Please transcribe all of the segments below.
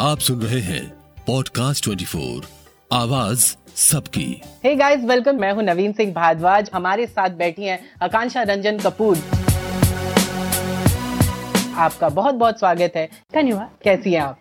आप सुन रहे हैं पॉडकास्ट 24 आवाज़ सबकी। हे गाइस वेलकम मैं हूँ नवीन सिंह भारद्वाज। हमारे साथ बैठी हैं आकांक्षा रंजन कपूर। आपका बहुत बहुत स्वागत है। धन्यवाद कैसी हैं आप?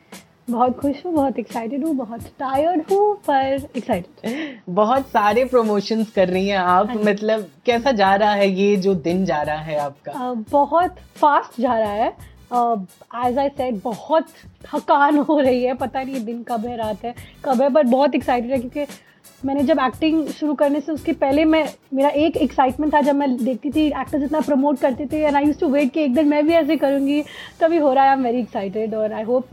बहुत खुश हूँ बहुत एक्साइटेड हूँ बहुत टायर्ड हूँ पर एक्साइटेड बहुत सारे प्रमोशंस कर रही हैं आप। हाँ मतलब कैसा जा रहा है ये जो दिन जा रहा है आपका? uh, बहुत फास्ट जा रहा है। एज आई सेड बहुत थकान हो रही है पता नहीं दिन कब है रात है कब है बट बहुत एक्साइटेड है क्योंकि मैंने जब एक्टिंग शुरू करने से उसके पहले मैं मेरा एक एक्साइटमेंट था जब मैं देखती थी एक्टर्स इतना प्रमोट करते थे and I use to wait कि एक दिन मैं भी ऐसे करूँगी तभी हो रहा है आई एम वेरी एक्साइटेड और आई होप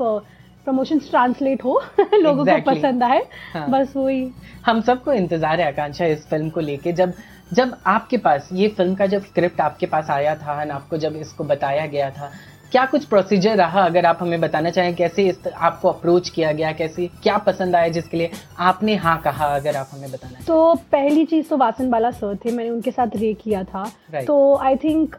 प्रमोशन ट्रांसलेट हो लोगों Exactly. को पसंद आए हाँ। बस वही हम सबको इंतज़ार है आकांक्षा इस फ़िल्म को लेके जब जब आपके पास ये फ़िल्म का जब स्क्रिप्ट आपके पास आया था and आपको जब इसको बताया गया था क्या कुछ प्रोसीजर रहा? अगर आप हमें बताना चाहें कैसे इस आपको अप्रोच किया गया कैसे क्या पसंद आया जिसके लिए आपने हाँ कहा अगर आप हमें बताना तो पहली चीज़ तो वासन बाला सर थे मैंने उनके साथ रे किया था। Right. तो आई थिंक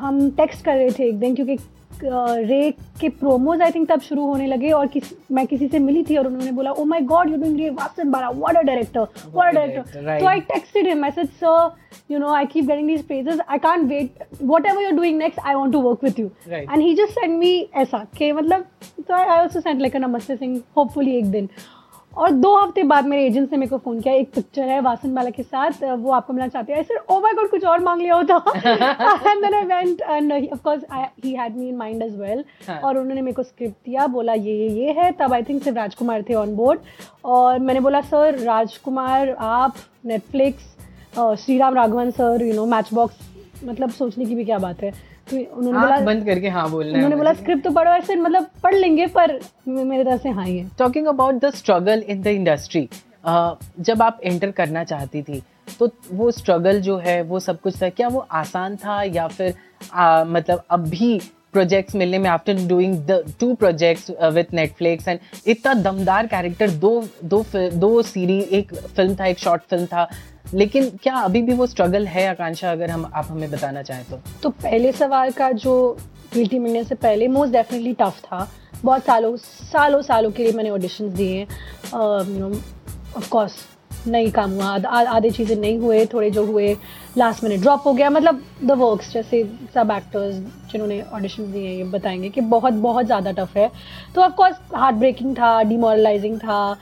हम टेक्स्ट कर रहे थे एक दिन क्योंकि रे के प्रोमोज आई थिंक तब शुरू होने लगे और किस मैं किसी से मिली थी और उन्होंने बोला oh my god you doing रे वासन बारा what a director what a director. तो I texted him I said sir you know I keep getting these praises I can't wait whatever you're doing next I want to work with you. And he just send me ऐसा के मतलब तो I also send like नमस्ते Singh hopefully एक दिन। और दो हफ़्ते बाद मेरे एजेंट ने मेरे को फ़ोन किया एक पिक्चर है वासन बाला के साथ वो आपको मिलना चाहते हैं। सेड ओ माय गॉड कुछ और मांग लिया होता। And then I went and of course he had me in mind as well. और उन्होंने मेरे को स्क्रिप्ट दिया बोला ये ये ये है। तब आई थिंक सिर्फ़ राजकुमार थे ऑन बोर्ड और मैंने बोला सर राजकुमार आप Netflix Sriram Raghavan sir you know matchbox मतलब सोचने की भी क्या बात है? तो उन्होंने बोला बंद करके हाँ बोलना उन्होंने बोला स्क्रिप्ट तो पढ़ो ऐसे मतलब पढ़ लेंगे पर मेरे तरफ़ से हाँ ही है. Talking about the struggle in the industry जब आप एंटर करना चाहती थी तो वो स्ट्रगल जो है वो सब कुछ था क्या वो आसान था या फिर uh, मतलब अब भी प्रोजेक्ट्स मिलने में after doing the two projects with Netflix and इतना दमदार कैरेक्टर दो दो दो सीरीज़ एक फ़िल्म था एक शॉर्ट फ़िल्म था लेकिन क्या अभी भी वो स्ट्रगल है, आकांक्षा, अगर हम, आप हमें बताना चाहें तो? तो पहले सवाल का जो गिल्टी मिलने से पहले मोस्ट डेफिनेटली टफ था। बहुत सालों सालों सालों के लिए मैंने ऑडिशंस दिए। नो ऑफ़ कोर्स नहीं काम हुआ। आधे चीज़ें नहीं हुए, थोड़े जो हुए लास्ट मिनट ड्रॉप हो गया। मतलब द वर्क्स जैसे सब एक्टर्स जिन्होंने ऑडिशन दिए हैं, ये बताएँगे कि बहुत बहुत ज़्यादा टफ है। तो ऑफकोर्स हार्ट ब्रेकिंग था डिमोरलाइजिंग था।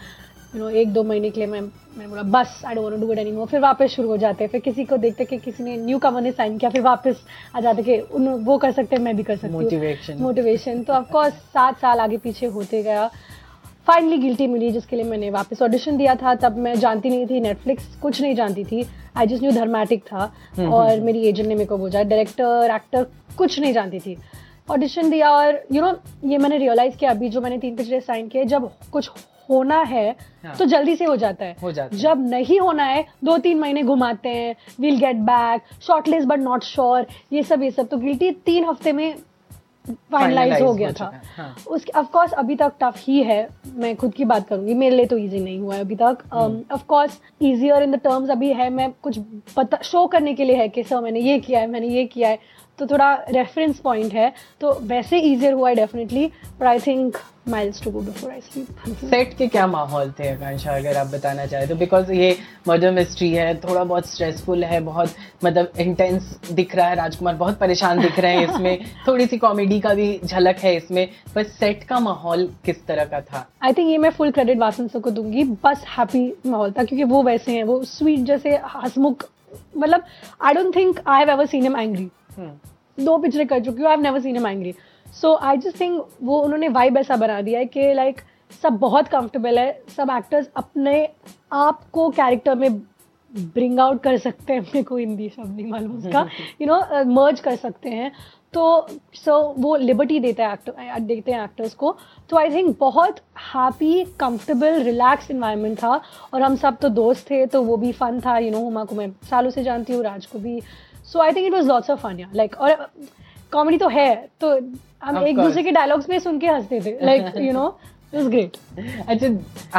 यू नो एक, दो महीने के लिए मैं मैंने बोला बस I don't do it anymore फिर वापस शुरू हो जाते हैं। फिर किसी को देखते कि किसी ने न्यू कमर ने साइन किया फिर वापस आ जाते कि उन वो कर सकते हैं मैं भी कर सकती हूँ। मोटिवेशन मोटिवेशन तो ऑफकोर्स सात साल आगे पीछे होते गया। फाइनली गिल्टी मिली जिसके लिए मैंने वापस ऑडिशन दिया था। तब मैं जानती नहीं थी नेटफ्लिक्स कुछ नहीं जानती थी। आई जस्ट न्यू धर्मेटिक था। और मेरी एजेंट ने मेरे को बोला डायरेक्टर एक्टर कुछ नहीं जानती थी। ऑडिशन दिया और यू you नो know, ये मैंने रियलाइज़ किया अभी जो मैंने तीन पिछले साइन किए जब कुछ होना है हाँ। तो जल्दी से हो जाता है हो जाता है। जब नहीं होना है दो तीन महीने घुमाते हैं will get back shortlist but not sure ये सब ये सब तो गिल्टी तीन हफ़्ते में फाइनलाइज हो हो गया था हाँ। उसके ऑफ़ कोर्स अभी तक टफ ही है मैं खुद की बात करूँगी मेरे लिए तो इजी नहीं हुआ है अभी तक हम्म। Of course easier in the terms अभी है मैं कुछ पता शो करने के लिए है कि सर मैंने ये किया है मैंने ये किया है तो थोड़ा रेफरेंस पॉइंट है। तो वैसे इजियर हुआ है definitely but I think miles to go before I sleep set के क्या माहौल थे आकांक्षा अगर आप बताना चाहे तो? बिकॉज़ ये मर्डर मिस्ट्री है थोड़ा बहुत स्ट्रेसफुल है बहुत मतलब इंटेंस दिख रहा है राजकुमार बहुत परेशान दिख रहे हैं इसमें। थोड़ी सी कॉमेडी का भी झलक है इसमें पर सेट का माहौल किस तरह का था? आई थिंक ये मैं फुल क्रेडिट वासन सर को दूँगी बस हैप्पी माहौल था क्योंकि वो वैसे हैं वो स्वीट जैसे हसमुख मतलब I don't think I have ever seen him angry दो पिक्चरें कर चुकी हूँ I never seen him angry so I just think वो उन्होंने वाइब ऐसा बना दिया है कि लाइक सब बहुत कंफर्टेबल है सब एक्टर्स अपने आप को कैरेक्टर में ब्रिंग आउट कर सकते हैं मेरे को हिंदी शब्द नहीं मालूम उसका यू नो मर्ज कर सकते हैं. तो सो so, वो लिबर्टी देता है एक्टर देते हैं एक्टर्स को. तो आई थिंक बहुत हैप्पी कंफर्टेबल रिलैक्स इन्वायरमेंट था और हम सब तो दोस्त थे तो वो भी फन था यू नो हुमा को मैं सालों से जानती हूँ राज को भी so I think it was lots of fun like और कॉमेडी तो है तो हम Of एक course. दूसरे के डायलॉग्स में सुन के हँसते थे। Like you know is great अच्छा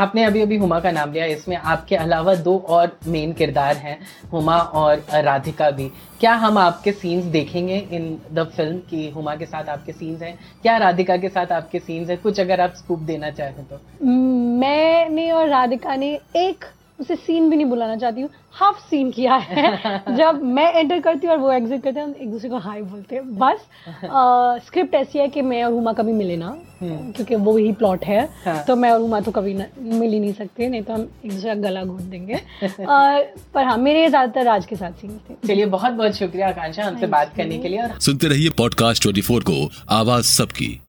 आपने अभी अभी हुमा का नाम लिया इसमें आपके अलावा दो और मेन किरदार हैं हुमा और राधिका भी। क्या हम आपके सीन्स देखेंगे इन द फ़िल्म कि हुमा के साथ आपके सीन्स हैं? क्या राधिका के साथ आपके सीन्स हैं? कुछ अगर आप स्कूप देना चाहें तो। मैंने और राधिका ने एक उसे सीन भी नहीं बुलाना चाहती हूँ। हाफ़ सीन किया है। जब मैं एंटर करती हूँ और वो एग्जिट करते हैं एक दूसरे को हाई बोलते हैं। बस स्क्रिप्ट ऐसी है कि मैं और हुमा कभी मिले ना हम्म। क्योंकि वो ही प्लॉट है हाँ। तो मैं और हुमा तो कभी मिल ही नहीं सकते नहीं तो हम एक दूसरे का गला घोट देंगे। आ, पर हाँ मेरे ज़्यादातर राज के साथ सीन थे। चलिए बहुत बहुत शुक्रिया आकांक्षा हमसे बात करने के लिए और सुनते रहिए पॉडकास्ट ट्वेंटी को आवाज़ सबकी।